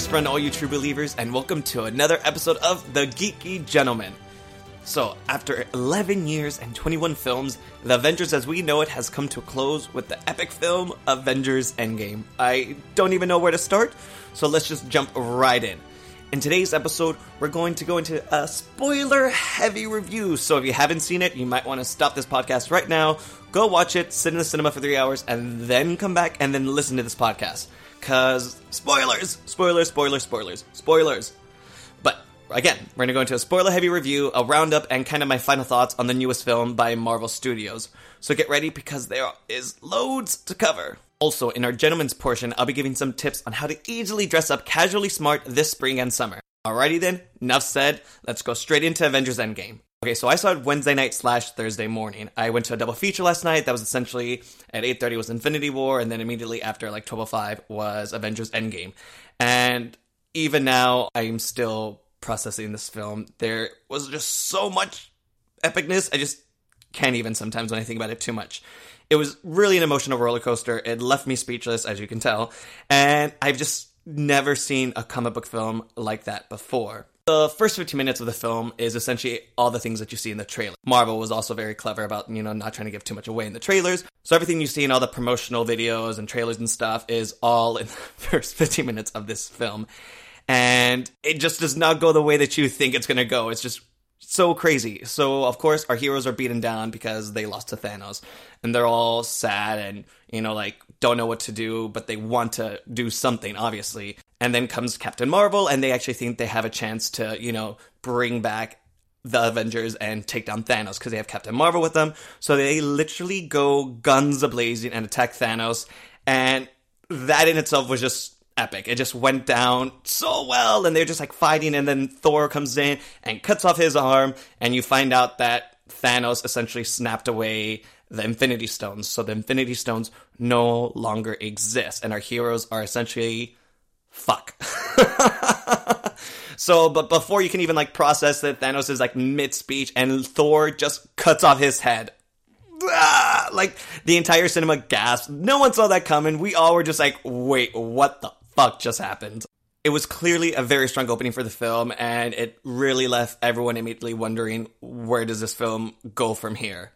Peace, friend, all you true believers, and welcome to another episode of The Geeky Gentleman. So, after 11 years and 21 films, The Avengers as we know it has come to a close with the epic film Avengers Endgame. I don't even know where to start, so let's just jump right in. In today's episode, we're going to go into a spoiler heavy review. So if you haven't seen it, you might want to stop this podcast right now, go watch it, sit in the cinema for three hours, and then come back and then listen to this podcast. Cause spoilers, spoilers, spoilers, spoilers, spoilers. But again, we're gonna go into a spoiler heavy review, a roundup, and kind of my final thoughts on the newest film by Marvel Studios. So get ready because there is loads to cover. Also, in our gentleman's portion, I'll be giving some tips on how to easily dress up casually smart this spring and summer. Alrighty then, enough said, let's go straight into Avengers Endgame. Okay, so I saw it Wednesday night slash Thursday morning. I went to a double feature last night. That was essentially at 8.30 was Infinity War, and then immediately after, like 12.05, was Avengers Endgame. And even now, I'm still processing this film. There was just so much epicness. I just can't even sometimes when I think about it too much. It was really an emotional roller coaster. It left me speechless, as you can tell. And I've just never seen a comic book film like that before. The first 15 minutes of the film is essentially all the things that you see in the trailer. Marvel was also very clever about, you know, not trying to give too much away in the trailers. So everything you see in all the promotional videos and trailers and stuff is all in the first 15 minutes of this film. And it just does not go the way that you think it's going to go. It's just so crazy. So of course our heroes are beaten down because they lost to Thanos and they're all sad and you know like don't know what to do but they want to do something obviously. And then comes Captain Marvel and they actually think they have a chance to, you know, bring back the Avengers and take down Thanos because they have Captain Marvel with them. So they literally go guns ablazing and attack Thanos and that in itself was just epic. It just went down so well, and they're just like fighting, and then Thor comes in and cuts off his arm, and you find out that Thanos essentially snapped away the Infinity Stones. So the Infinity Stones no longer exist, and our heroes are essentially fuck. so, but before you can even like process that, Thanos is like mid speech, and Thor just cuts off his head. Ah, like the entire cinema gasped. No one saw that coming. We all were just like, wait, what the fuck just happened? It was clearly a very strong opening for the film, and it really left everyone immediately wondering where does this film go from here?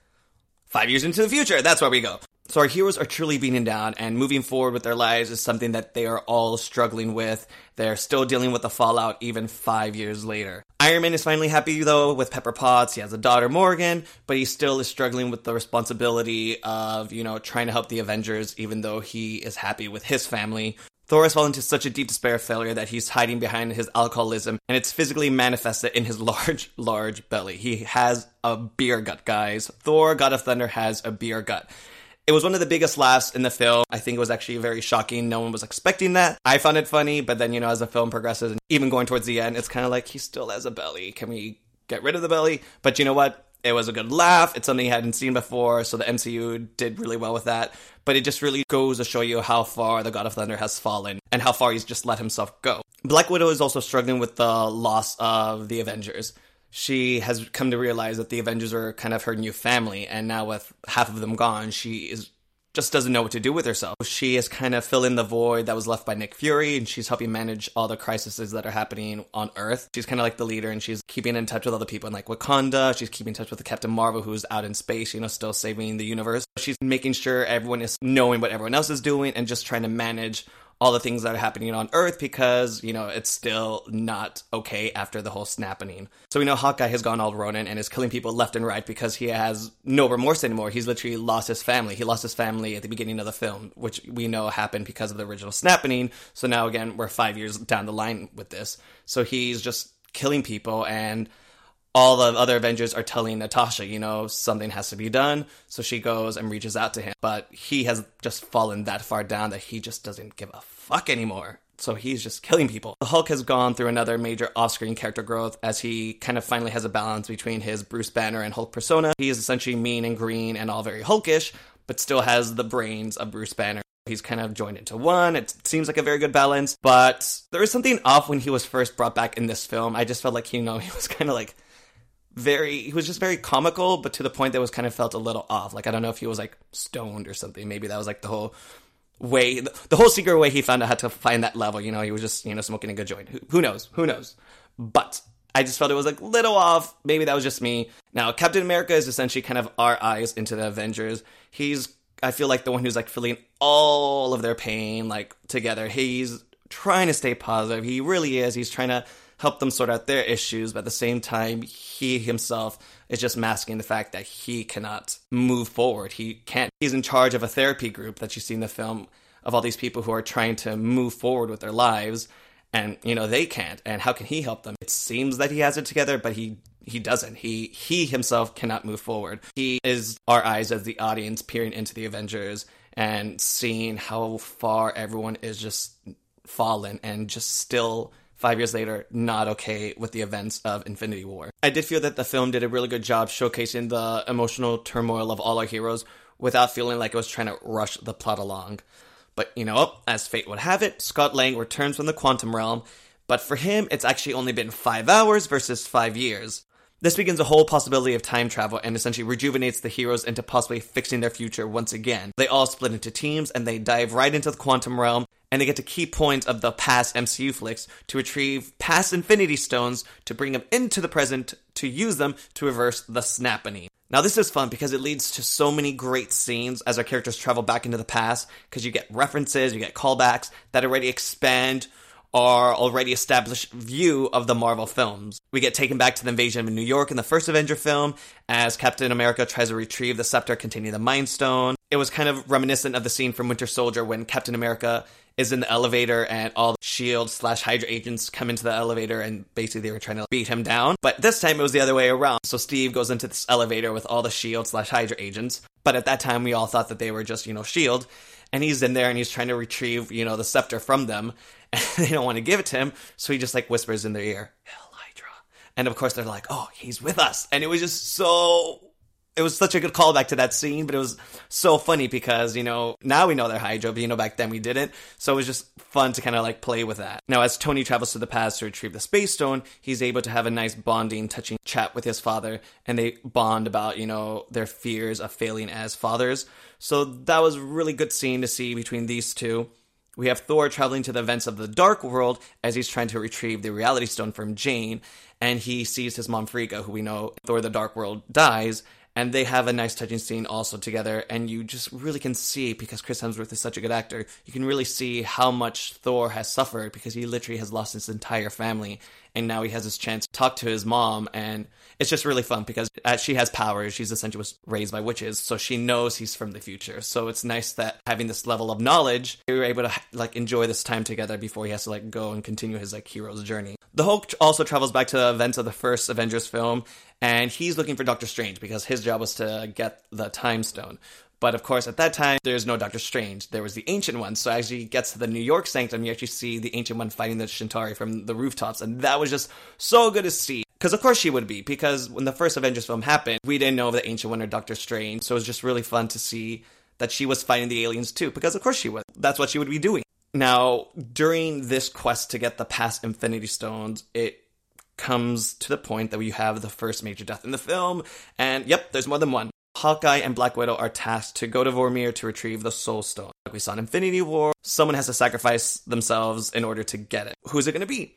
Five years into the future, that's where we go. So our heroes are truly beaten down, and moving forward with their lives is something that they are all struggling with. They're still dealing with the fallout even five years later. Iron Man is finally happy though with Pepper Potts. He has a daughter Morgan, but he still is struggling with the responsibility of, you know, trying to help the Avengers, even though he is happy with his family. Thor has fallen into such a deep despair of failure that he's hiding behind his alcoholism, and it's physically manifested in his large, large belly. He has a beer gut, guys. Thor, God of Thunder, has a beer gut. It was one of the biggest laughs in the film. I think it was actually very shocking. No one was expecting that. I found it funny, but then, you know, as the film progresses and even going towards the end, it's kind of like he still has a belly. Can we get rid of the belly? But you know what? It was a good laugh. It's something he hadn't seen before, so the MCU did really well with that. But it just really goes to show you how far the God of Thunder has fallen and how far he's just let himself go. Black Widow is also struggling with the loss of the Avengers. She has come to realize that the Avengers are kind of her new family, and now with half of them gone, she is just doesn't know what to do with herself. She is kind of filling the void that was left by Nick Fury, and she's helping manage all the crises that are happening on Earth. She's kind of like the leader, and she's keeping in touch with other people in like Wakanda. She's keeping in touch with the Captain Marvel, who's out in space, you know, still saving the universe. She's making sure everyone is knowing what everyone else is doing and just trying to manage all the things that are happening on Earth because, you know, it's still not okay after the whole snapping. So we know Hawkeye has gone all Ronin and is killing people left and right because he has no remorse anymore. He's literally lost his family. He lost his family at the beginning of the film, which we know happened because of the original snapping. So now again, we're five years down the line with this. So he's just killing people and all the other Avengers are telling Natasha, you know, something has to be done. So she goes and reaches out to him. But he has just fallen that far down that he just doesn't give a fuck anymore. So he's just killing people. The Hulk has gone through another major off screen character growth as he kind of finally has a balance between his Bruce Banner and Hulk persona. He is essentially mean and green and all very Hulkish, but still has the brains of Bruce Banner. He's kind of joined into one. It seems like a very good balance, but there is something off when he was first brought back in this film. I just felt like, you know, he was kind of like very he was just very comical but to the point that was kind of felt a little off like i don't know if he was like stoned or something maybe that was like the whole way, the whole secret way he found out how to find that level. You know, he was just, you know, smoking a good joint. Who, who knows? Who knows? But I just felt it was like a little off. Maybe that was just me. Now, Captain America is essentially kind of our eyes into the Avengers. He's, I feel like the one who's like feeling all of their pain, like together. He's trying to stay positive. He really is. He's trying to help them sort out their issues, but at the same time, he himself is just masking the fact that he cannot move forward. He can't. He's in charge of a therapy group that you see in the film of all these people who are trying to move forward with their lives and you know they can't and how can he help them it seems that he has it together but he he doesn't he he himself cannot move forward he is our eyes as the audience peering into the avengers and seeing how far everyone is just fallen and just still five years later, not okay with the events of Infinity War. I did feel that the film did a really good job showcasing the emotional turmoil of all our heroes without feeling like it was trying to rush the plot along. But you know, as fate would have it, Scott Lang returns from the quantum realm, but for him, it's actually only been five hours versus five years. This begins a whole possibility of time travel and essentially rejuvenates the heroes into possibly fixing their future once again. They all split into teams and they dive right into the quantum realm and they get to key points of the past MCU flicks to retrieve past Infinity Stones to bring them into the present to use them to reverse the Snappening. Now this is fun because it leads to so many great scenes as our characters travel back into the past because you get references, you get callbacks that already expand our already established view of the Marvel films. We get taken back to the invasion of New York in the first Avenger film as Captain America tries to retrieve the scepter containing the Mind Stone. It was kind of reminiscent of the scene from Winter Soldier when Captain America is in the elevator and all the shield slash hydra agents come into the elevator and basically they were trying to beat him down but this time it was the other way around so steve goes into this elevator with all the shield slash hydra agents but at that time we all thought that they were just you know shield and he's in there and he's trying to retrieve you know the scepter from them and they don't want to give it to him, so he just like whispers in their ear, "Hail Hydra," and of course they're like, "Oh, he's with us," and it was just so. It was such a good callback to that scene, but it was so funny because, you know, now we know they're Hydra, but, you know, back then we didn't. So it was just fun to kind of like play with that. Now, as Tony travels to the past to retrieve the Space Stone, he's able to have a nice bonding, touching chat with his father, and they bond about, you know, their fears of failing as fathers. So that was really good scene to see between these two. We have Thor traveling to the events of the Dark World as he's trying to retrieve the Reality Stone from Jane, and he sees his mom Frigga, who we know Thor the Dark World dies, and they have a nice touching scene also together, and you just really can see because Chris Hemsworth is such a good actor, you can really see how much Thor has suffered because he literally has lost his entire family, and now he has his chance to talk to his mom. And it's just really fun because as she has powers. She's essentially was raised by witches. So she knows he's from the future. So it's nice that having this level of knowledge we were able to like enjoy this time together before he has to like go and continue his like hero's journey. The hulk also travels back to the events of the first avengers film and he's looking for doctor strange because his job was to get the time stone but of course, at that time, there's no Doctor Strange. There was the Ancient One. So as he gets to the New York Sanctum, you actually see the Ancient One fighting the Chitauri from the rooftops. And that was just so good to see. Because of course she would be. Because when the first Avengers film happened, we didn't know of the Ancient One or Doctor Strange. So it was just really fun to see that she was fighting the aliens too. Because of course she would. That's what she would be doing. Now, during this quest to get the past Infinity Stones, it comes to the point that we have the first major death in the film. And yep, there's more than one. Hawkeye and Black Widow are tasked to go to Vormir to retrieve the Soul Stone. Like we saw in Infinity War, someone has to sacrifice themselves in order to get it. Who's it going to be?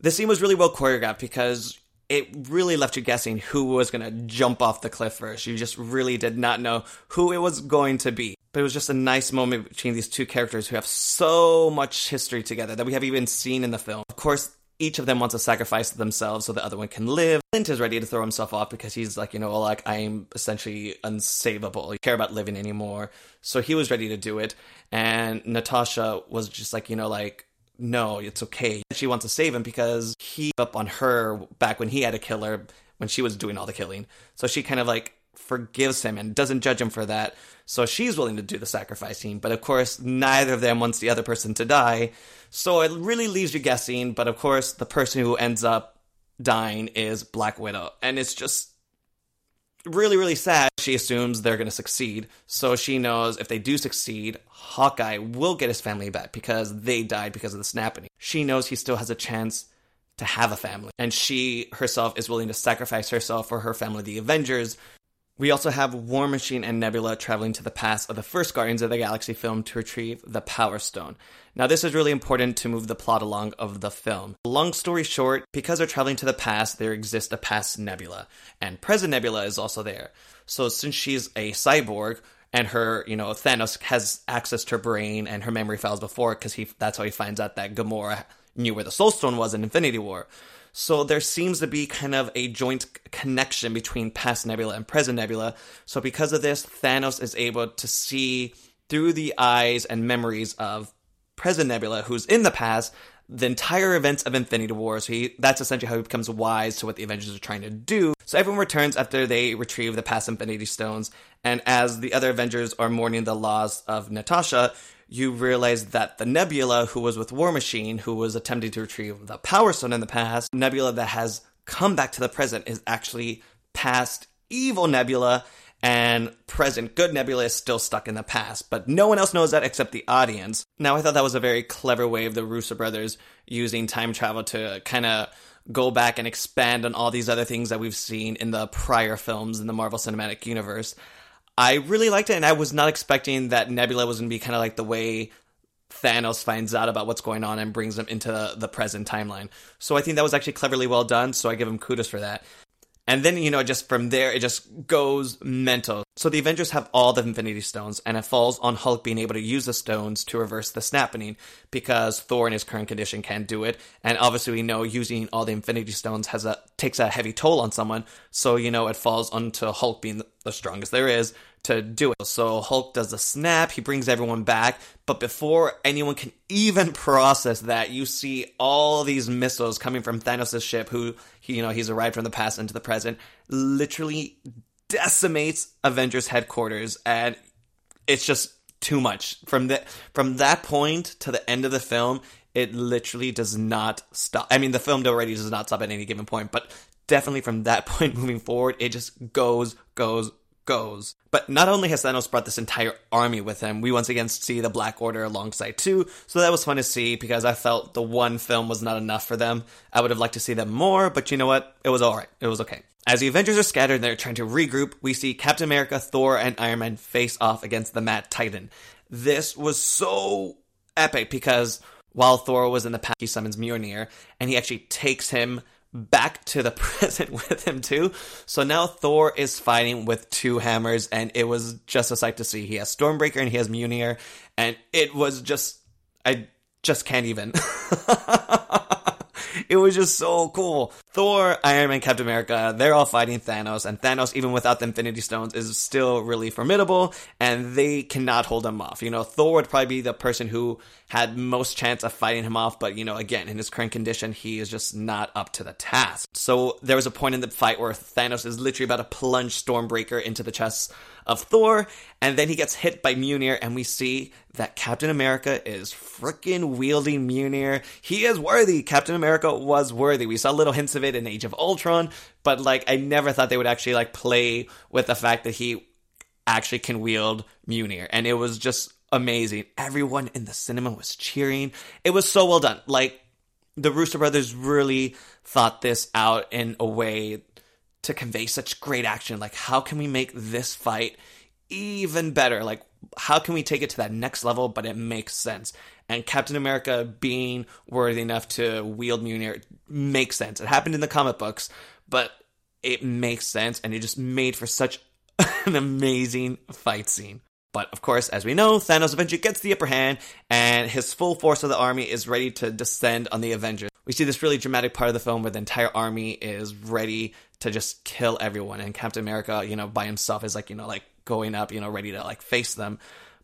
This scene was really well choreographed because it really left you guessing who was going to jump off the cliff first. You just really did not know who it was going to be. But it was just a nice moment between these two characters who have so much history together that we have even seen in the film. Of course, each of them wants to sacrifice themselves so the other one can live. Clint is ready to throw himself off because he's like, you know, like I'm essentially unsavable. I care about living anymore. So he was ready to do it. And Natasha was just like, you know, like, no, it's okay. She wants to save him because he up on her back when he had a killer when she was doing all the killing. So she kind of like forgives him and doesn't judge him for that. So she's willing to do the sacrificing. But of course, neither of them wants the other person to die. So it really leaves you guessing. But of course, the person who ends up dying is Black Widow. And it's just really, really sad. She assumes they're going to succeed. So she knows if they do succeed, Hawkeye will get his family back because they died because of the snapping. She knows he still has a chance to have a family. And she herself is willing to sacrifice herself for her family, the Avengers, We also have War Machine and Nebula traveling to the past of the first Guardians of the Galaxy film to retrieve the Power Stone. Now, this is really important to move the plot along of the film. Long story short, because they're traveling to the past, there exists a past Nebula, and present Nebula is also there. So, since she's a cyborg, and her, you know, Thanos has access to her brain and her memory files before, because he that's how he finds out that Gamora knew where the Soul Stone was in Infinity War. So there seems to be kind of a joint connection between past Nebula and present Nebula. So because of this, Thanos is able to see through the eyes and memories of present Nebula, who's in the past, the entire events of Infinity War. So he, that's essentially how he becomes wise to what the Avengers are trying to do. So everyone returns after they retrieve the past Infinity Stones, and as the other Avengers are mourning the loss of Natasha, you realize that the Nebula who was with War Machine, who was attempting to retrieve the Power Stone in the past, Nebula that has come back to the present is actually past evil Nebula and present good Nebula is still stuck in the past, but no one else knows that except the audience. Now, I thought that was a very clever way of the Russo brothers using time travel to kind of go back and expand on all these other things that we've seen in the prior films in the Marvel Cinematic Universe. I really liked it, and I was not expecting that Nebula was going to be kind of like the way Thanos finds out about what's going on and brings them into the, the present timeline. So I think that was actually cleverly well done, so I give him kudos for that. And then, you know, just from there, it just goes mental. So the Avengers have all the Infinity Stones, and it falls on Hulk being able to use the stones to reverse the snapping because Thor in his current condition can't do it. And obviously, we know using all the Infinity Stones has a takes a heavy toll on someone. So you know, it falls onto Hulk being the strongest there is to do it. So Hulk does the snap, he brings everyone back, but before anyone can even process that, you see all these missiles coming from Thanos' ship, who you know he's arrived from the past into the present, literally decimates Avengers headquarters, and it's just too much. From the from that point to the end of the film, it literally does not stop. I mean, the film already does not stop at any given point, but definitely from that point moving forward, it just goes, goes, goes. But not only has Thanos brought this entire army with him, we once again see the Black Order alongside too. So that was fun to see because I felt the one film was not enough for them. I would have liked to see them more, but you know what? It was alright. It was okay. As the Avengers are scattered and they're trying to regroup, we see Captain America, Thor, and Iron Man face off against the Mad Titan. This was so epic because while Thor was in the past, he summons Mjolnir, and he actually takes him back to the present with him too. So now Thor is fighting with two hammers, and it was just a sight to see. He has Stormbreaker and he has Mjolnir, and it was just I just can't even. it was just so cool. Thor, Iron Man, Captain America, they're all fighting Thanos, and Thanos, even without the Infinity Stones, is still really formidable, and they cannot hold him off. You know, Thor would probably be the person who had most chance of fighting him off, but you know, again, in his current condition, he is just not up to the task. So there was a point in the fight where Thanos is literally about to plunge Stormbreaker into the chest of Thor, and then he gets hit by Mjolnir, and we see that Captain America is freaking wielding Mjolnir. He is worthy. Captain America was worthy. We saw little hints of it in Age of Ultron, but like I never thought they would actually like play with the fact that he actually can wield Mjolnir, and it was just amazing. Everyone in the cinema was cheering. It was so well done. Like the Russo brothers really thought this out in a way to convey such great action. Like, how can we make this fight even better? Like, how can we take it to that next level, but it makes sense? And Captain America being worthy enough to wield Mjolnir makes sense. It happened in the comic books, but it makes sense, and it just made for such an amazing fight scene. But of course, as we know, Thanos eventually gets the upper hand, and his full force of the army is ready to descend on the Avengers. We see this really dramatic part of the film where the entire army is ready to just kill everyone. And Captain America, you know, by himself is like, you know, like going up, you know, ready to like face them.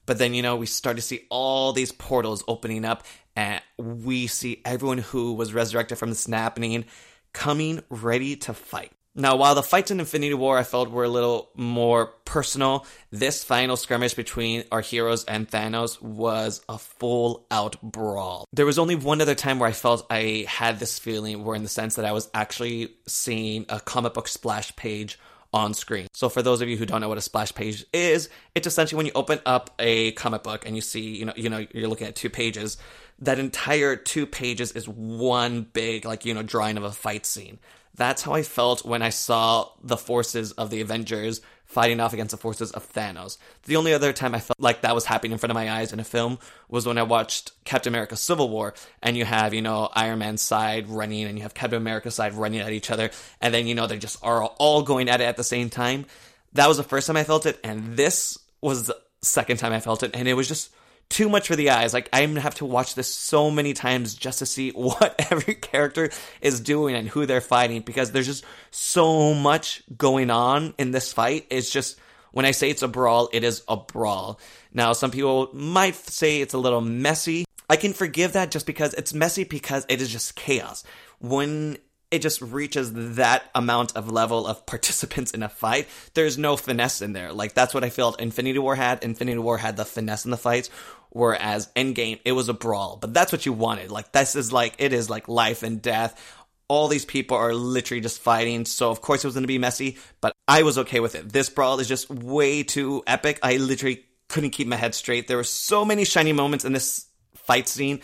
But then, you know, we start to see all these portals opening up and we see everyone who was resurrected from the snapping coming ready to fight. Now, while the fights in Infinity War I felt were a little more personal, this final skirmish between our heroes and Thanos was a full out brawl. There was only one other time where I felt I had this feeling, where in the sense that I was actually seeing a comic book splash page on screen. So for those of you who don't know what a splash page is, it's essentially when you open up a comic book and you see, you know, you know, you're looking at two pages. That entire two pages is one big, like, you know, drawing of a fight scene. That's how I felt when I saw the forces of the Avengers fighting off against the forces of Thanos. The only other time I felt like that was happening in front of my eyes in a film was when I watched Captain America Civil War, and you have, you know, Iron Man's side running, and you have Captain America's side running at each other, and then, you know, they just are all going at it at the same time. That was the first time I felt it, and this was the second time I felt it, and it was just too much for the eyes. Like I'm gonna have to watch this so many times just to see what every character is doing and who they're fighting because there's just so much going on in this fight. It's just when I say it's a brawl, it is a brawl. Now, some people might say it's a little messy. I can forgive that just because it's messy because it is just chaos. When it just reaches that amount of level of participants in a fight, there's no finesse in there. Like that's what I felt Infinity War had. Infinity War had the finesse in the fights, whereas Endgame it was a brawl. But that's what you wanted. Like this is like it is like life and death. All these people are literally just fighting, so of course it was going to be messy, but I was okay with it. This brawl is just way too epic. I literally couldn't keep my head straight. There were so many shiny moments in this fight scene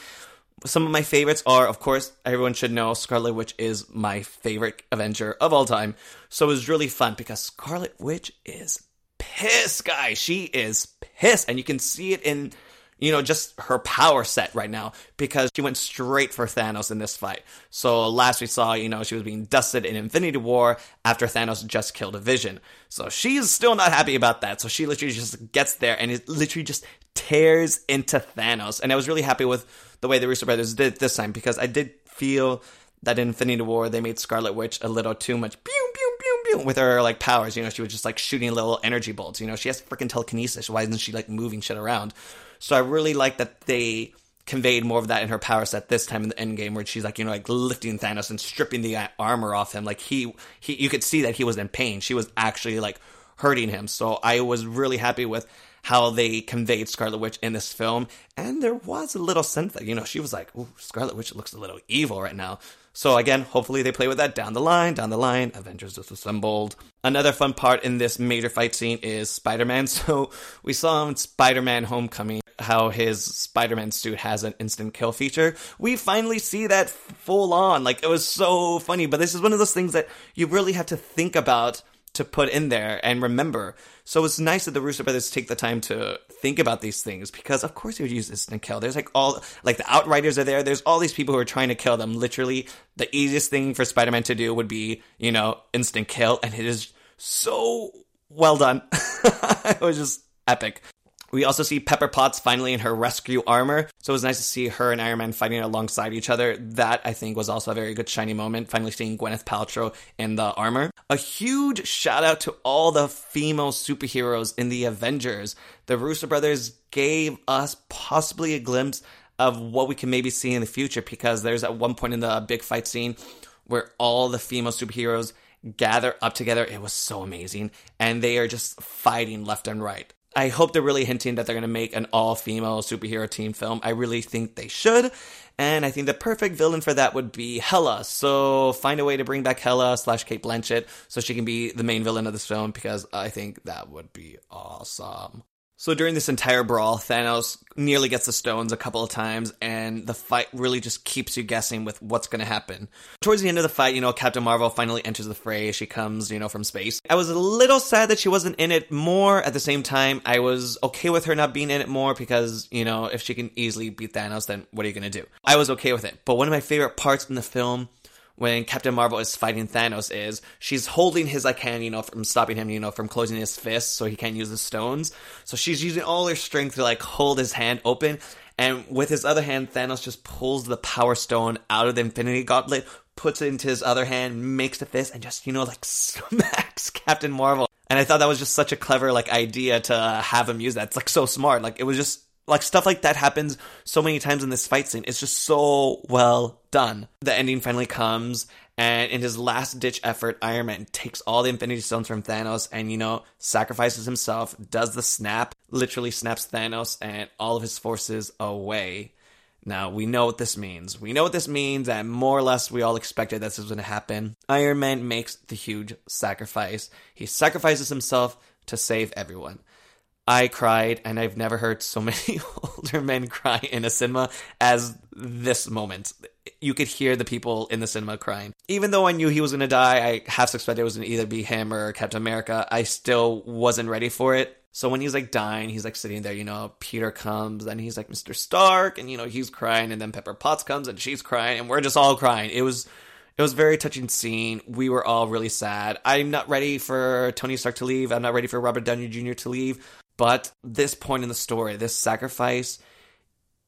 some of my favorites are, of course, everyone should know Scarlet Witch is my favorite Avenger of all time. So it was really fun because Scarlet Witch is pissed, guys. She is pissed. And you can see it in, you know, just her power set right now because she went straight for Thanos in this fight. So last we saw, you know, she was being dusted in Infinity War after Thanos just killed a vision. So she's still not happy about that. So she literally just gets there and it literally just tears into Thanos. And I was really happy with the way the Russo brothers did this time because I did feel that in Infinity War they made Scarlet Witch a little too much pew pew pew pew with her like powers. You know, she was just like shooting little energy bolts. You know, she has freaking telekinesis. Why isn't she like moving shit around? So I really like that they conveyed more of that in her power set this time in the end game where she's like you know like lifting Thanos and stripping the armor off him like he he you could see that he was in pain she was actually like hurting him so I was really happy with how they conveyed Scarlet Witch in this film. And there was a little sense that, you know, she was like, ooh, Scarlet Witch looks a little evil right now. So again, hopefully they play with that down the line, down the line, Avengers disassembled. Another fun part in this major fight scene is Spider-Man. So we saw in Spider-Man Homecoming how his Spider-Man suit has an instant kill feature. We finally see that full on. Like it was so funny, but this is one of those things that you really have to think about to put in there and remember. So it's nice that the Russo brothers take the time to think about these things because, of course, you would use instant kill. There's like all, like the Outriders are there. There's all these people who are trying to kill them. Literally, the easiest thing for Spider Man to do would be, you know, instant kill. And it is so well done. it was just epic. We also see Pepper Potts finally in her rescue armor. So it was nice to see her and Iron Man fighting alongside each other. That I think was also a very good shiny moment. Finally seeing Gwyneth Paltrow in the armor. A huge shout out to all the female superheroes in the Avengers. The Russo brothers gave us possibly a glimpse of what we can maybe see in the future because there's at one point in the big fight scene where all the female superheroes gather up together. It was so amazing. And they are just fighting left and right. I hope they're really hinting that they're going to make an all female superhero team film. I really think they should. And I think the perfect villain for that would be Hela. So find a way to bring back Hela slash Cate Blanchett so she can be the main villain of this film because I think that would be awesome. So during this entire brawl, Thanos nearly gets the stones a couple of times, and the fight really just keeps you guessing with what's going to happen. Towards the end of the fight, you know, Captain Marvel finally enters the fray. She comes, you know, from space. I was a little sad that she wasn't in it more. At the same time, I was okay with her not being in it more because, you know, if she can easily beat Thanos, then what are you going to do? I was okay with it. But one of my favorite parts in the film when Captain Marvel is fighting Thanos is she's holding his like hand, you know, from stopping him, you know, from closing his fist so he can't use the stones. So she's using all her strength to like hold his hand open. And with his other hand, Thanos just pulls the Power Stone out of the Infinity Gauntlet, puts it into his other hand, makes the fist, and just, you know, like smacks Captain Marvel. And I thought that was just such a clever, like, idea to have him use that. It's like so smart. Like, it was just like stuff like that happens so many times in this fight scene. It's just so well done. The ending finally comes, and in his last ditch effort, Iron Man takes all the Infinity Stones from Thanos and, you know, sacrifices himself, does the snap, literally snaps Thanos and all of his forces away. Now, we know what this means. We know what this means, and more or less we all expected this was going to happen. Iron Man makes the huge sacrifice. He sacrifices himself to save everyone. I cried, and I've never heard so many older men cry in a cinema as this moment. you could hear the people in the cinema crying. Even though I knew he was going to die, I half suspected it was going to either be him or Captain America. I still wasn't ready for it. So when he's like dying, he's like sitting there, you know, Peter comes and he's like Mr. Stark and you know, he's crying and then Pepper Potts comes and she's crying and we're just all crying. It was it was a very touching scene. We were all really sad. I'm not ready for Tony Stark to leave. I'm not ready for Robert Downey Jr. to leave. But this point in the story, this sacrifice,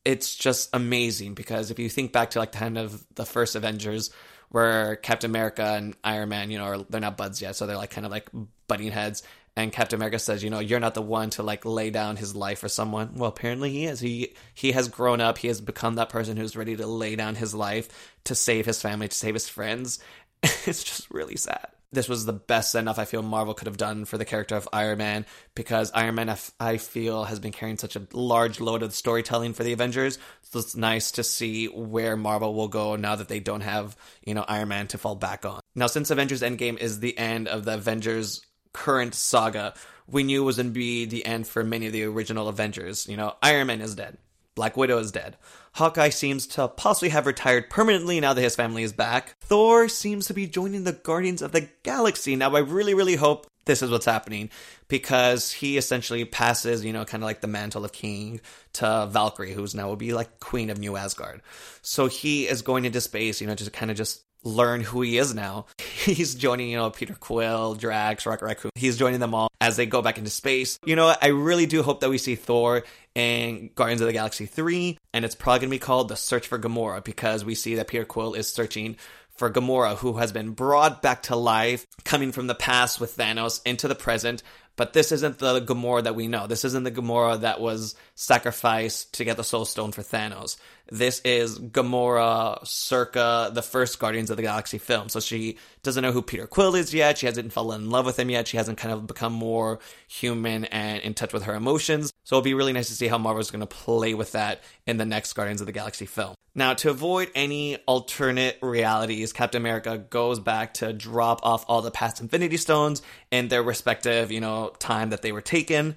it's just amazing because if you think back to like kind of the first Avengers, where Captain America and Iron Man, you know, are, they're not buds yet, so they're like kind of like butting heads. And Captain America says, you know, you're not the one to like lay down his life for someone. Well, apparently he is. He he has grown up. He has become that person who's ready to lay down his life to save his family, to save his friends. it's just really sad this was the best send off I feel Marvel could have done for the character of Iron Man because Iron Man, I feel, has been carrying such a large load of storytelling for the Avengers. So it's nice to see where Marvel will go now that they don't have, you know, Iron Man to fall back on. Now, since Avengers Endgame is the end of the Avengers current saga, we knew it was going to be the end for many of the original Avengers. You know, Iron Man is dead. Black Widow is dead. Hawkeye seems to possibly have retired permanently now that his family is back. Thor seems to be joining the Guardians of the Galaxy. Now, I really, really hope this is what's happening because he essentially passes, you know, kind of like the mantle of king to Valkyrie, who's now will be like queen of New Asgard. So he is going into space, you know, just kind of just learn who he is now. He's joining, you know, Peter Quill, Drax, Rocket Raccoon. He's joining them all as they go back into space. You know, I really do hope that we see Thor in Guardians of the Galaxy 3, and it's probably going to be called The Search for Gamora because we see that Peter Quill is searching for Gamora, who has been brought back to life, coming from the past with Thanos into the present. But this isn't the Gamora that we know. This isn't the Gamora that was sacrificed to get the Soul Stone for Thanos. This is Gamora circa the first Guardians of the Galaxy film. So she doesn't know who Peter Quill is yet. She hasn't fallen in love with him yet. She hasn't kind of become more human and in touch with her emotions. So it'll be really nice to see how Marvel's going to play with that in the next Guardians of the Galaxy film. Now, to avoid any alternate realities, Captain America goes back to drop off all the past Infinity Stones in their respective, you know, time that they were taken.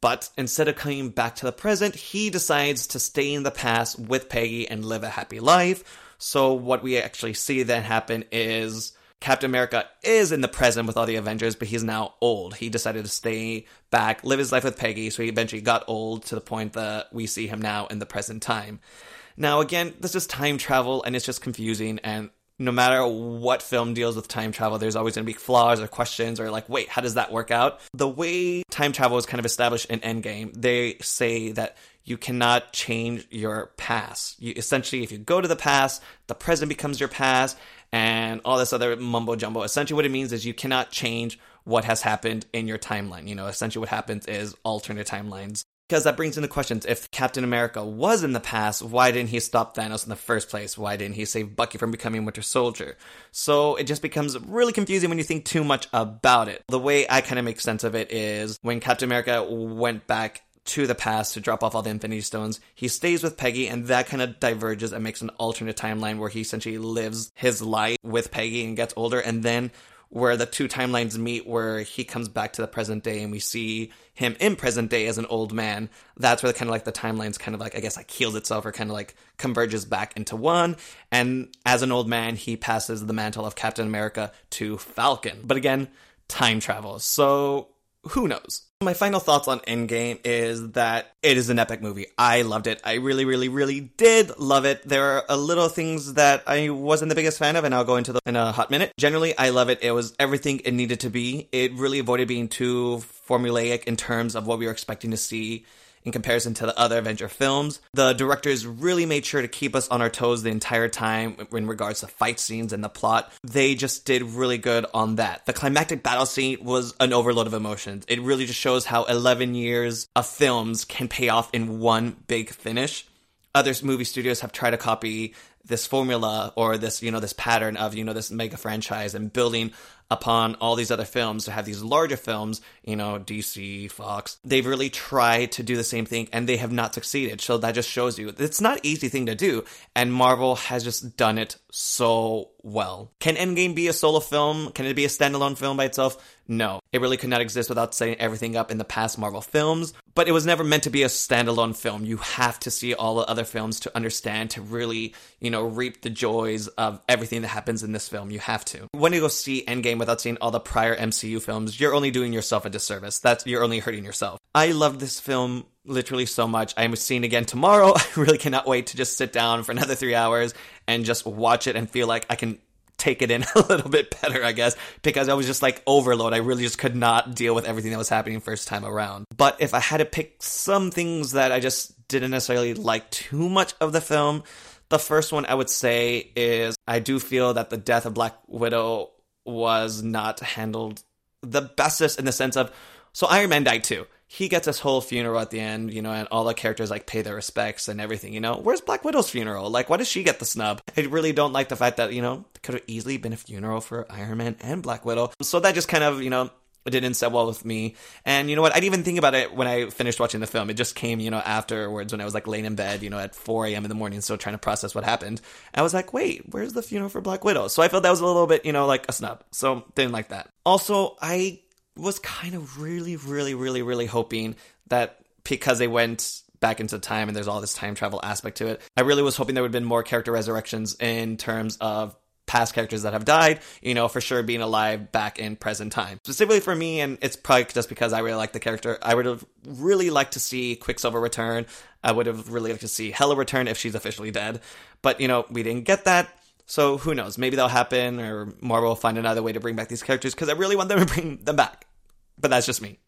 But instead of coming back to the present, he decides to stay in the past with Peggy and live a happy life. So what we actually see then happen is Captain America is in the present with all the Avengers, but he's now old. He decided to stay back, live his life with Peggy, so he eventually got old to the point that we see him now in the present time. Now, again, this is time travel and it's just confusing. And no matter what film deals with time travel, there's always going to be flaws or questions or like, wait, how does that work out? The way time travel is kind of established in Endgame, they say that you cannot change your past. You essentially, if you go to the past, the present becomes your past, and all this other mumbo jumbo. Essentially, what it means is you cannot change what has happened in your timeline. You know, essentially, what happens is alternate timelines because that brings into questions. If Captain America was in the past, why didn't he stop Thanos in the first place? Why didn't he save Bucky from becoming Winter Soldier? So it just becomes really confusing when you think too much about it. The way I kind of make sense of it is when Captain America went back to the past to drop off all the Infinity Stones. He stays with Peggy, and that kind of diverges and makes an alternate timeline where he essentially lives his life with Peggy and gets older. And then where the two timelines meet where he comes back to the present day and we see him in present day as an old man. That's where the, kind of like the timelines kind of like i guess like heals itself or kind of like converges back into one. And as an old man he passes the mantle of captain america to falcon. But again time travel. So who knows my final thoughts on Endgame is that it is an epic movie. I loved it. I really, really, really did love it. There are a little things that I wasn't the biggest fan of, and I'll go into in a hot minute. Generally, I love it. It was everything it needed to be. It really avoided being too formulaic in terms of what we were expecting to see in comparison to the other Avenger films. The directors really made sure to keep us on our toes the entire time in regards to fight scenes and the plot. They just did really good on that. The climactic battle scene was an overload of emotions. It really just shows how 11 years of films can pay off in one big finish. Other movie studios have tried to copy this formula or this you know this pattern of you know this mega franchise and building upon all these other films to have these larger films, you know, DC, Fox. They've really tried to do the same thing and they have not succeeded. So that just shows you it's not an easy thing to do. And Marvel has just done it so well. Can Endgame be a solo film? Can it be a standalone film by itself? No. It really could not exist without setting everything up in the past Marvel films. But it was never meant to be a standalone film. You have to see all the other films to understand, to really, you know, know, reap the joys of everything that happens in this film. You have to. When you go see Endgame without seeing all the prior MCU films, you're only doing yourself a disservice. That's you're only hurting yourself. I love this film literally so much. I'm seeing again tomorrow. I really cannot wait to just sit down for another three hours and just watch it and feel like I can take it in a little bit better, I guess, because I was just like overload. I really just could not deal with everything that was happening first time around. But if I had to pick some things that I just didn't necessarily like too much of the film, the first one I would say is I do feel that the death of Black Widow was not handled the bestest in the sense of so Iron Man died too he gets his whole funeral at the end, you know, and all the characters like pay their respects and everything, you know. Where's Black Widow's funeral? Like, why does she get the snub? I really don't like the fact that, you know, could have easily been a funeral for Iron Man and Black Widow. So that just kind of, you know, didn't set well with me. And you know what? I didn't even think about it when I finished watching the film. It just came, you know, afterwards when I was like laying in bed, you know, at 4 a.m. in the morning, still trying to process what happened. I was like, wait, where's the funeral for Black Widow? So I felt that was a little bit, you know, like a snub. So didn't like that. Also, I was kind of really, really, really, really hoping that because they went back into time and there's all this time travel aspect to it. I really was hoping there would have been more character resurrections in terms of past characters that have died, you know, for sure being alive back in present time. Specifically for me, and it's probably just because I really like the character, I would have really liked to see Quicksilver return. I would have really liked to see Hela return if she's officially dead. But, you know, we didn't get that. So who knows? Maybe that'll happen, or Marvel will find another way to bring back these characters because I really want them to bring them back. But that's just me.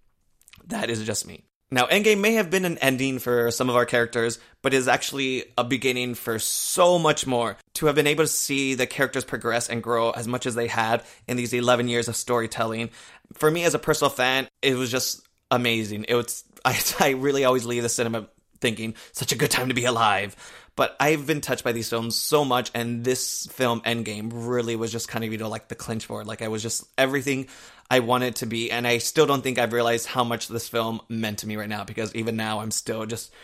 That is just me. Now, Endgame may have been an ending for some of our characters, but is actually a beginning for so much more. To have been able to see the characters progress and grow as much as they had in these 11 years of storytelling, for me as a personal fan, it was just amazing. It was, I, I really always leave the cinema thinking, such a good time to be alive. But I've been touched by these films so much, and this film, Endgame, really was just kind of, you know, like the clinch for it. Like, I was just everything I wanted to be, and I still don't think I've realized how much this film meant to me right now because even now I'm still just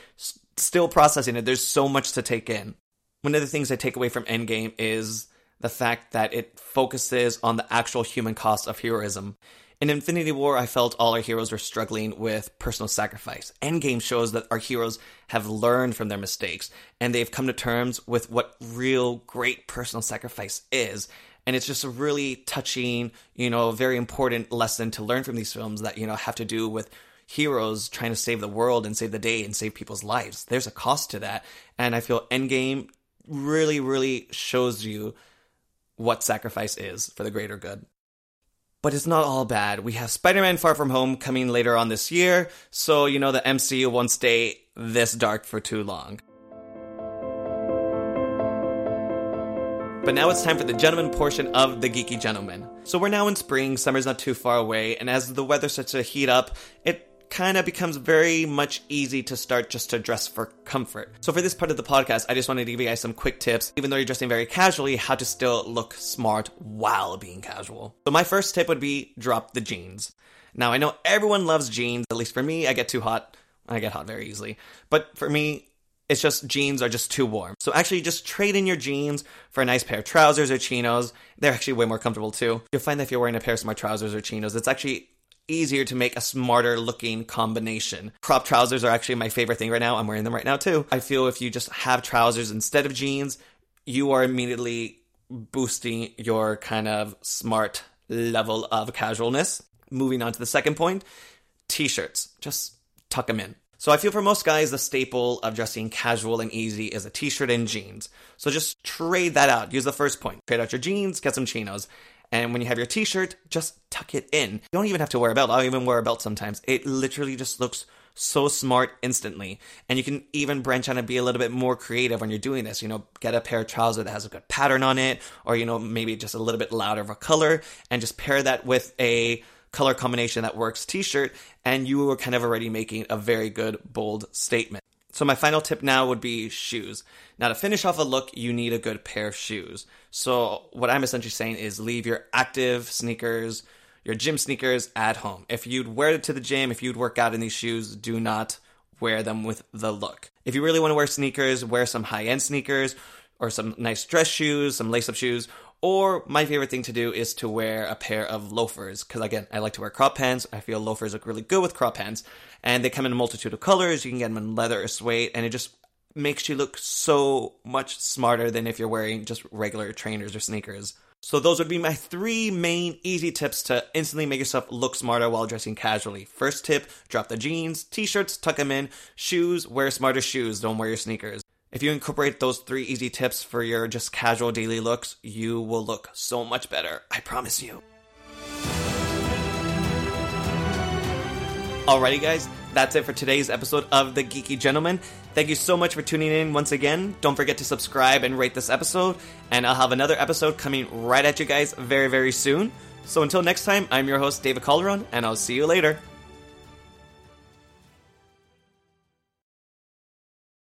still processing it. There's so much to take in. One of the things I take away from Endgame is the fact that it focuses on the actual human cost of heroism. In Infinity War, I felt all our heroes were struggling with personal sacrifice. Endgame shows that our heroes have learned from their mistakes and they've come to terms with what real great personal sacrifice is and it's just a really touching, you know, very important lesson to learn from these films that you know have to do with heroes trying to save the world and save the day and save people's lives. There's a cost to that, and I feel Endgame really, really shows you what sacrifice is for the greater good. But it's not all bad. We have Spider Man Far From Home coming later on this year, so you know the MCU won't stay this dark for too long. But now it's time for the gentleman portion of the Geeky Gentleman. So we're now in spring, summer's not too far away, and as the weather starts to heat up, it kind of becomes very much easy to start just to dress for comfort. So for this part of the podcast, I just wanted to give you guys some quick tips, even though you're dressing very casually, how to still look smart while being casual. So my first tip would be drop the jeans. Now I know everyone loves jeans, at least for me, I get too hot. I get hot very easily. But for me, it's just jeans are just too warm. So actually just trade in your jeans for a nice pair of trousers or chinos. They're actually way more comfortable too. You'll find that if you're wearing a pair of smart trousers or chinos, it's actually easier to make a smarter looking combination. Crop trousers are actually my favorite thing right now. I'm wearing them right now too. I feel if you just have trousers instead of jeans, you are immediately boosting your kind of smart level of casualness. Moving on to the second point, t-shirts. Just tuck them in. So I feel for most guys, the staple of dressing casual and easy is a t-shirt and jeans. So just trade that out. Use the first point. Trade out your jeans, get some chinos. And when you have your t-shirt, just tuck it in. You don't even have to wear a belt. I'll even wear a belt sometimes. It literally just looks so smart instantly. And you can even branch out and be a little bit more creative when you're doing this. You know, get a pair of trousers that has a good pattern on it, or, you know, maybe just a little bit louder of a color, and just pair that with a color combination that works t-shirt and you were kind of already making a very good bold statement. So my final tip now would be shoes. Now to finish off a look, you need a good pair of shoes. So what I'm essentially saying is leave your active sneakers, your gym sneakers at home. If you'd wear it to the gym, if you'd work out in these shoes, do not wear them with the look. If you really want to wear sneakers, wear some high-end sneakers or some nice dress shoes, some lace-up shoes, or my favorite thing to do is to wear a pair of loafers because again, I like to wear crop pants. I feel loafers look really good with crop pants, and they come in a multitude of colors. You can get them in leather or suede, and it just makes you look so much smarter than if you're wearing just regular trainers or sneakers. So those would be my three main easy tips to instantly make yourself look smarter while dressing casually. First tip, drop the jeans, t-shirts, tuck them in, shoes, wear smarter shoes, don't wear your sneakers. If you incorporate those three easy tips for your just casual daily looks, you will look so much better. I promise you. Alrighty, guys, that's it for today's episode of The Geeky Gentleman. Thank you so much for tuning in once again. Don't forget to subscribe and rate this episode, and I'll have another episode coming right at you guys very, very soon. So until next time, I'm your host, David Calderon, and I'll see you later.